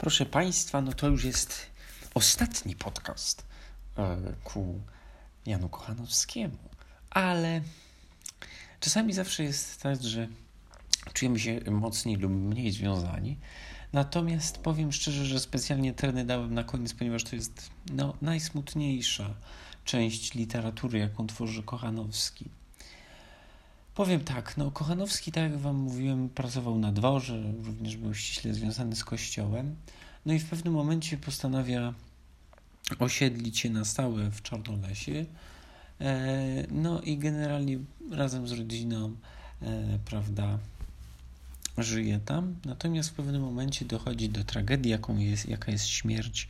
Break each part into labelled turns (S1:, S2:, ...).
S1: Proszę Państwa, no to już jest ostatni podcast e, ku Janu Kochanowskiemu, ale czasami zawsze jest tak, że czujemy się mocniej lub mniej związani. Natomiast powiem szczerze, że specjalnie treny dałem na koniec, ponieważ to jest no, najsmutniejsza część literatury, jaką tworzy Kochanowski. Powiem tak, no Kochanowski, tak jak Wam mówiłem, pracował na dworze, również był ściśle związany z kościołem. No i w pewnym momencie postanawia osiedlić się na stałe w Czarnolesie. E, no i generalnie razem z rodziną, e, prawda, żyje tam. Natomiast w pewnym momencie dochodzi do tragedii, jaką jest, jaka jest śmierć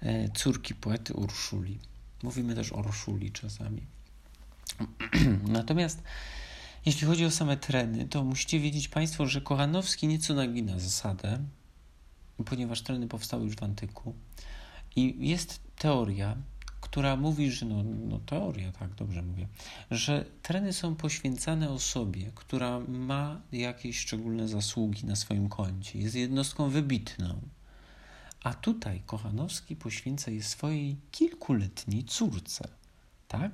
S1: e, córki poety Urszuli. Mówimy też o Urszuli czasami. Natomiast jeśli chodzi o same treny, to musicie wiedzieć Państwo, że Kochanowski nieco nagina zasadę, ponieważ treny powstały już w antyku. I jest teoria, która mówi, że no, no teoria, tak dobrze mówię, że treny są poświęcane osobie, która ma jakieś szczególne zasługi na swoim koncie, jest jednostką wybitną. A tutaj Kochanowski poświęca je swojej kilkuletniej córce, tak?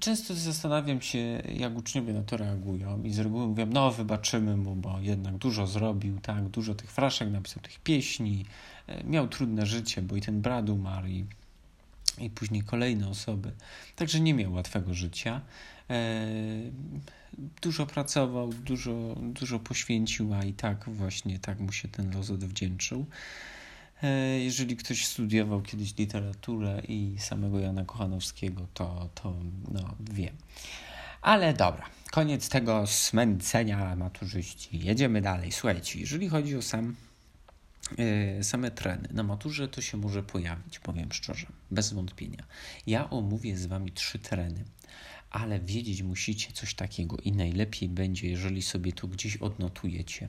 S1: Często zastanawiam się, jak uczniowie na to reagują i z reguły mówią, no wybaczymy mu, bo jednak dużo zrobił, tak, dużo tych fraszek napisał, tych pieśni, e, miał trudne życie, bo i ten brat umarł i, i później kolejne osoby, także nie miał łatwego życia. E, dużo pracował, dużo, dużo poświęcił, a i tak właśnie tak mu się ten los odwdzięczył. E, jeżeli ktoś studiował kiedyś literaturę i samego Jana Kochanowskiego, to, to no, wie. Ale dobra, koniec tego smęcenia maturzyści. Jedziemy dalej. Słuchajcie, jeżeli chodzi o sam, yy, same treny, na maturze to się może pojawić, powiem szczerze, bez wątpienia. Ja omówię z Wami trzy tereny, ale wiedzieć musicie coś takiego i najlepiej będzie, jeżeli sobie to gdzieś odnotujecie,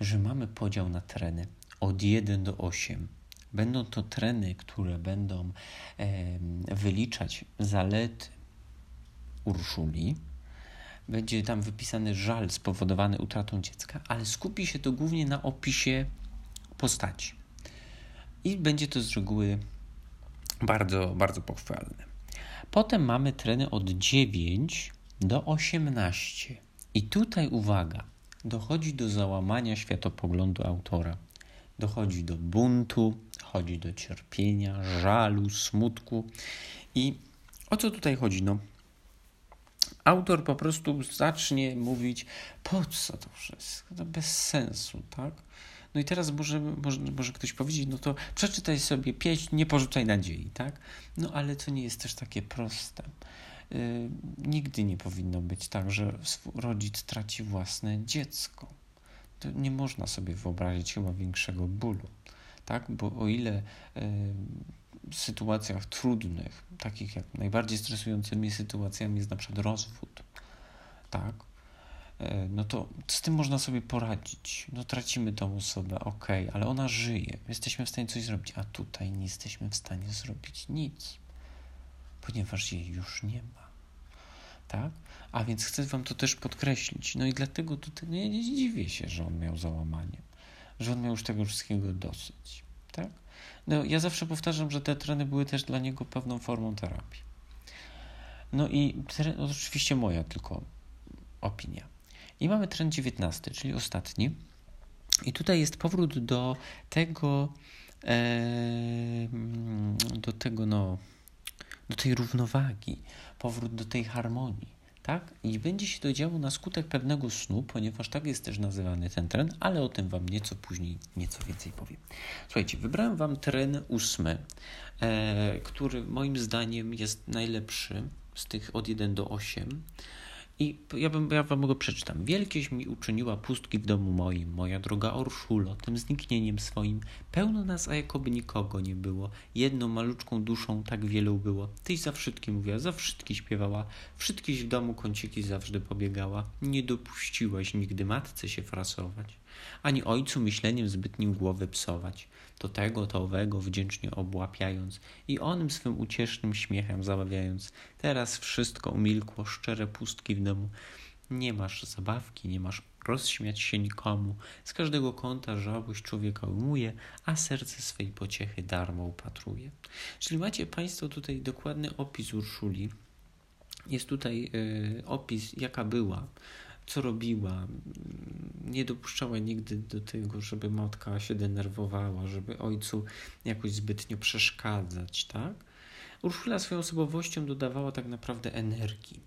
S1: że mamy podział na tereny od 1 do 8. Będą to treny, które będą wyliczać zalety Urszuli. Będzie tam wypisany żal spowodowany utratą dziecka, ale skupi się to głównie na opisie postaci. I będzie to z reguły bardzo, bardzo pochwalne. Potem mamy treny od 9 do 18. I tutaj uwaga, dochodzi do załamania światopoglądu autora dochodzi do buntu, chodzi do cierpienia, żalu, smutku. I o co tutaj chodzi? No, autor po prostu zacznie mówić, po co to wszystko? To bez sensu, tak? No i teraz może, może, może ktoś powiedzieć, no to przeczytaj sobie pieśń, nie porzucaj nadziei, tak? No ale to nie jest też takie proste. Yy, nigdy nie powinno być tak, że rodzic traci własne dziecko nie można sobie wyobrazić chyba większego bólu. Tak? Bo o ile w sytuacjach trudnych, takich jak najbardziej stresującymi sytuacjami jest na przykład rozwód, tak? E, no to z tym można sobie poradzić. No tracimy tą osobę, ok, ale ona żyje. Jesteśmy w stanie coś zrobić, a tutaj nie jesteśmy w stanie zrobić nic, ponieważ jej już nie ma tak? A więc chcę Wam to też podkreślić. No i dlatego tutaj no ja nie dziwię się, że on miał załamanie, że on miał już tego wszystkiego dosyć, tak? No ja zawsze powtarzam, że te treny były też dla niego pewną formą terapii. No i no, oczywiście moja tylko opinia. I mamy trend 19, czyli ostatni. I tutaj jest powrót do tego, do tego, no, do tej równowagi, powrót do tej harmonii. Tak? I będzie się to działo na skutek pewnego snu, ponieważ tak jest też nazywany ten tren, ale o tym Wam nieco później, nieco więcej powiem. Słuchajcie, wybrałem Wam tren ósmy, e, który moim zdaniem jest najlepszy z tych od 1 do 8. I ja, bym, ja wam go przeczytam. Wielkieś mi uczyniła pustki w domu moim, moja droga Orszulo, tym zniknieniem swoim. Pełno nas, a jakoby nikogo nie było. Jedną maluczką duszą tak wielu było. Tyś za wszystkim mówiła, za wszystkich śpiewała. Wszystkieś w domu kąciki zawsze pobiegała. Nie dopuściłaś nigdy matce się frasować, ani ojcu myśleniem zbytnim głowy psować to tego, to owego wdzięcznie obłapiając i onym swym uciesznym śmiechem zabawiając. Teraz wszystko umilkło, szczere pustki w domu. Nie masz zabawki, nie masz rozśmiać się nikomu. Z każdego kąta żałość człowieka umuje, a serce swej pociechy darmo upatruje. Czyli macie Państwo tutaj dokładny opis Urszuli. Jest tutaj y, opis, jaka była, co robiła. Nie dopuszczała nigdy do tego, żeby matka się denerwowała, żeby ojcu jakoś zbytnio przeszkadzać, tak? Urszula swoją osobowością dodawała tak naprawdę energii.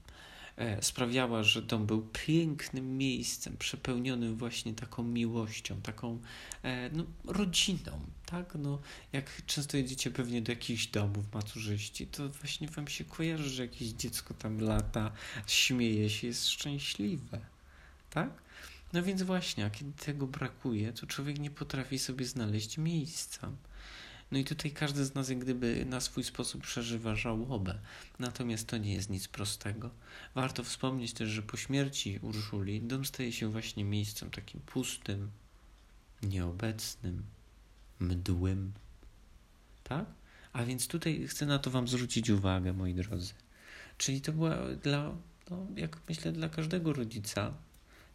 S1: E, sprawiała, że dom był pięknym miejscem, przepełnionym właśnie taką miłością, taką e, no, rodziną, tak? No, jak często jedziecie pewnie do jakichś domów maturzyści, to właśnie wam się kojarzy, że jakieś dziecko tam lata, śmieje się, jest szczęśliwe, tak? No więc właśnie, a kiedy tego brakuje, to człowiek nie potrafi sobie znaleźć miejsca. No i tutaj każdy z nas jak gdyby na swój sposób przeżywa żałobę. Natomiast to nie jest nic prostego. Warto wspomnieć też, że po śmierci Urszuli dom staje się właśnie miejscem takim pustym, nieobecnym, mdłym. Tak? A więc tutaj chcę na to Wam zwrócić uwagę, moi drodzy. Czyli to była dla, no, jak myślę, dla każdego rodzica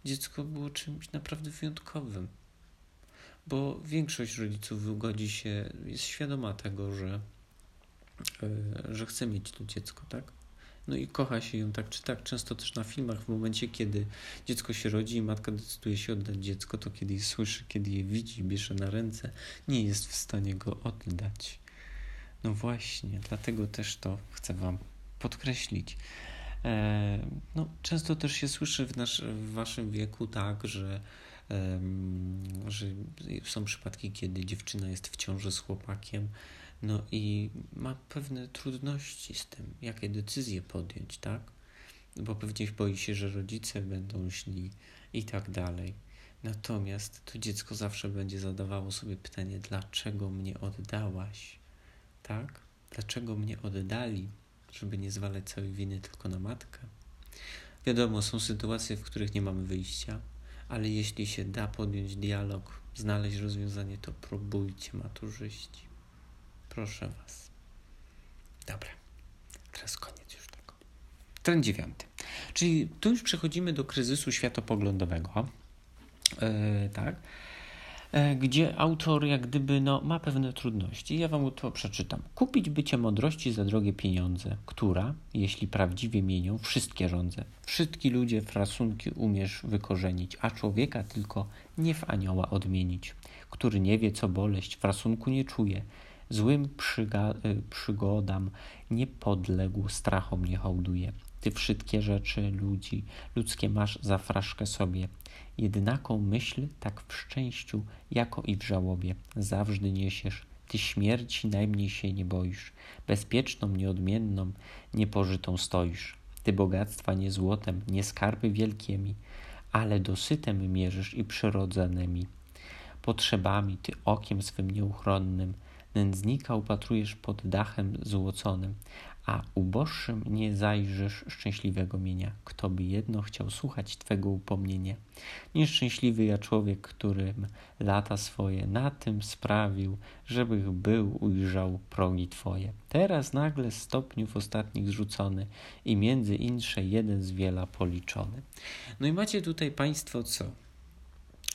S1: dziecko było czymś naprawdę wyjątkowym bo większość rodziców godzi się, jest świadoma tego, że, e, że chce mieć to dziecko, tak? No i kocha się ją tak czy tak. Często też na filmach, w momencie, kiedy dziecko się rodzi i matka decyduje się oddać dziecko, to kiedy je słyszy, kiedy je widzi, bierze na ręce, nie jest w stanie go oddać. No właśnie, dlatego też to chcę Wam podkreślić. E, no, często też się słyszy w, nasz, w Waszym wieku tak, że że są przypadki, kiedy dziewczyna jest w ciąży z chłopakiem, no i ma pewne trudności z tym, jakie decyzje podjąć, tak? Bo pewnie boi się, że rodzice będą źli i tak dalej. Natomiast to dziecko zawsze będzie zadawało sobie pytanie, dlaczego mnie oddałaś, tak? Dlaczego mnie oddali, żeby nie zwalać całej winy tylko na matkę? Wiadomo, są sytuacje, w których nie mamy wyjścia, ale jeśli się da podjąć dialog, znaleźć rozwiązanie, to próbujcie, maturzyści. Proszę Was. Dobra, teraz koniec już tego. Trend dziewiąty. Czyli tu już przechodzimy do kryzysu światopoglądowego. Yy, tak. E, gdzie autor jak gdyby no, ma pewne trudności. Ja wam to przeczytam. Kupić bycie mądrości za drogie pieniądze, która, jeśli prawdziwie mienią, wszystkie rządze. Wszystkie ludzie frasunki umiesz wykorzenić, a człowieka tylko nie w anioła odmienić, który nie wie, co boleść, frasunku nie czuje, złym y, przygodam nie podległ, strachom nie hołduje. Ty wszystkie rzeczy ludzi, ludzkie masz za fraszkę sobie, jednaką myśl tak w szczęściu, jako i w żałobie. Zawsze niesiesz, ty śmierci najmniej się nie boisz, bezpieczną, nieodmienną, niepożytą stoisz. Ty bogactwa nie złotem, nie skarby wielkimi, ale dosytem mierzysz i przyrodzonymi. Potrzebami ty okiem swym nieuchronnym, nędznika upatrujesz pod dachem złoconym, a uboższym nie zajrzysz szczęśliwego mienia. Kto by jedno chciał słuchać Twego upomnienia? Nieszczęśliwy ja człowiek, którym lata swoje na tym sprawił, żebych był ujrzał progi Twoje. Teraz nagle stopniów ostatnich zrzucony i między insze jeden z wiela policzony. No i macie tutaj Państwo co?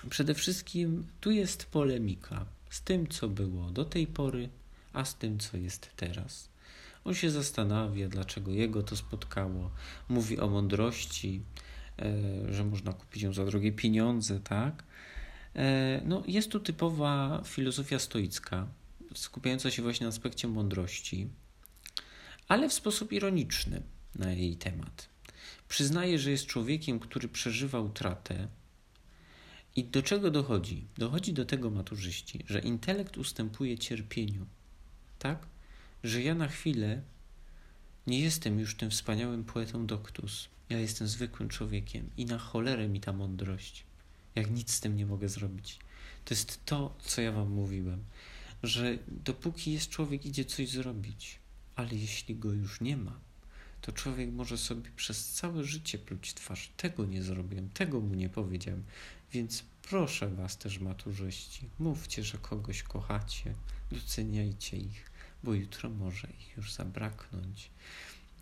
S1: Przede wszystkim tu jest polemika z tym, co było do tej pory, a z tym, co jest teraz. On się zastanawia, dlaczego jego to spotkało. Mówi o mądrości, e, że można kupić ją za drogie pieniądze, tak? E, no, jest tu typowa filozofia stoicka, skupiająca się właśnie na aspekcie mądrości, ale w sposób ironiczny na jej temat. Przyznaje, że jest człowiekiem, który przeżywa utratę. I do czego dochodzi? Dochodzi do tego maturzyści, że intelekt ustępuje cierpieniu. Tak? Że ja na chwilę nie jestem już tym wspaniałym poetą doktus. Ja jestem zwykłym człowiekiem i na cholerę mi ta mądrość. Jak nic z tym nie mogę zrobić. To jest to, co ja wam mówiłem, że dopóki jest człowiek, idzie coś zrobić, ale jeśli go już nie ma, to człowiek może sobie przez całe życie pluć twarz. Tego nie zrobiłem, tego mu nie powiedziałem. Więc proszę was też, maturzyści, mówcie, że kogoś kochacie, doceniajcie ich bo jutro może ich już zabraknąć.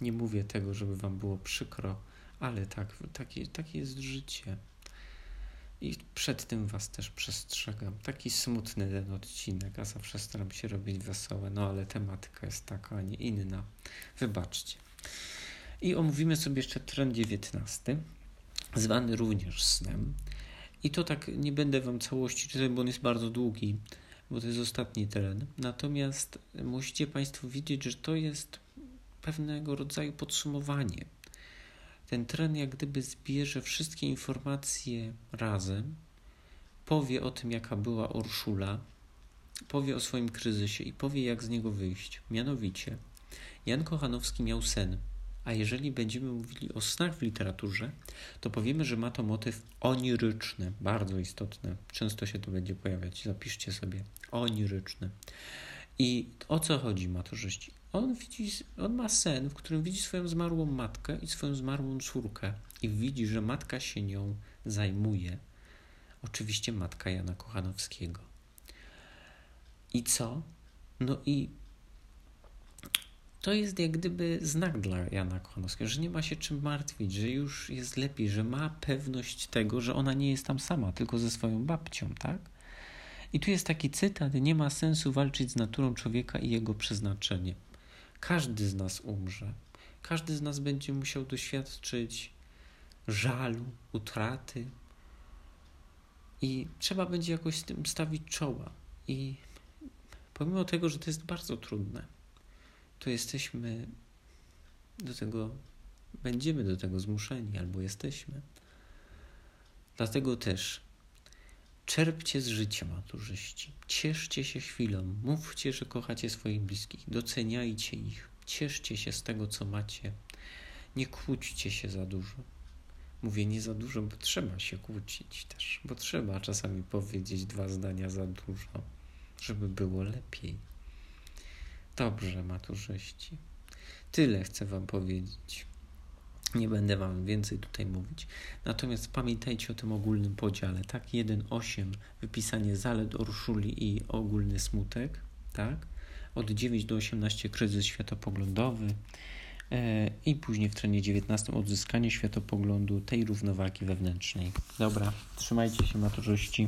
S1: Nie mówię tego, żeby Wam było przykro, ale tak, takie, takie jest życie. I przed tym Was też przestrzegam. Taki smutny ten odcinek, a zawsze staram się robić wesołe, no ale tematyka jest taka, a nie inna. Wybaczcie. I omówimy sobie jeszcze trend 19, zwany również snem. I to tak nie będę Wam całości czytać, bo on jest bardzo długi, bo to jest ostatni teren. Natomiast musicie Państwo widzieć, że to jest pewnego rodzaju podsumowanie. Ten tren jak gdyby zbierze wszystkie informacje razem, powie o tym, jaka była Urszula, powie o swoim kryzysie i powie, jak z niego wyjść. Mianowicie, Jan Kochanowski miał sen, a jeżeli będziemy mówili o snach w literaturze, to powiemy, że ma to motyw oniryczny, bardzo istotny. Często się to będzie pojawiać, zapiszcie sobie. Oniryczny. I o co chodzi maturzyści? On, widzi, on ma sen, w którym widzi swoją zmarłą matkę i swoją zmarłą córkę i widzi, że matka się nią zajmuje. Oczywiście matka Jana Kochanowskiego. I co? No i to jest jak gdyby znak dla Jana Kochanowskiego, że nie ma się czym martwić, że już jest lepiej, że ma pewność tego, że ona nie jest tam sama, tylko ze swoją babcią, tak? I tu jest taki cytat: Nie ma sensu walczyć z naturą człowieka i jego przeznaczeniem. Każdy z nas umrze. Każdy z nas będzie musiał doświadczyć żalu, utraty. I trzeba będzie jakoś z tym stawić czoła. I pomimo tego, że to jest bardzo trudne, to jesteśmy do tego, będziemy do tego zmuszeni, albo jesteśmy. Dlatego też czerpcie z życia, maturzyści. Cieszcie się chwilą. Mówcie, że kochacie swoich bliskich. Doceniajcie ich. Cieszcie się z tego, co macie. Nie kłóćcie się za dużo. Mówię nie za dużo, bo trzeba się kłócić też, bo trzeba czasami powiedzieć dwa zdania za dużo, żeby było lepiej. Dobrze, maturzyści. Tyle chcę Wam powiedzieć. Nie będę Wam więcej tutaj mówić. Natomiast pamiętajcie o tym ogólnym podziale. Tak, 1.8 wypisanie zalet Urszuli i ogólny smutek. Tak. Od 9 do 18 kryzys światopoglądowy. E, I później w trenie 19 odzyskanie światopoglądu tej równowagi wewnętrznej. Dobra, trzymajcie się maturzyści.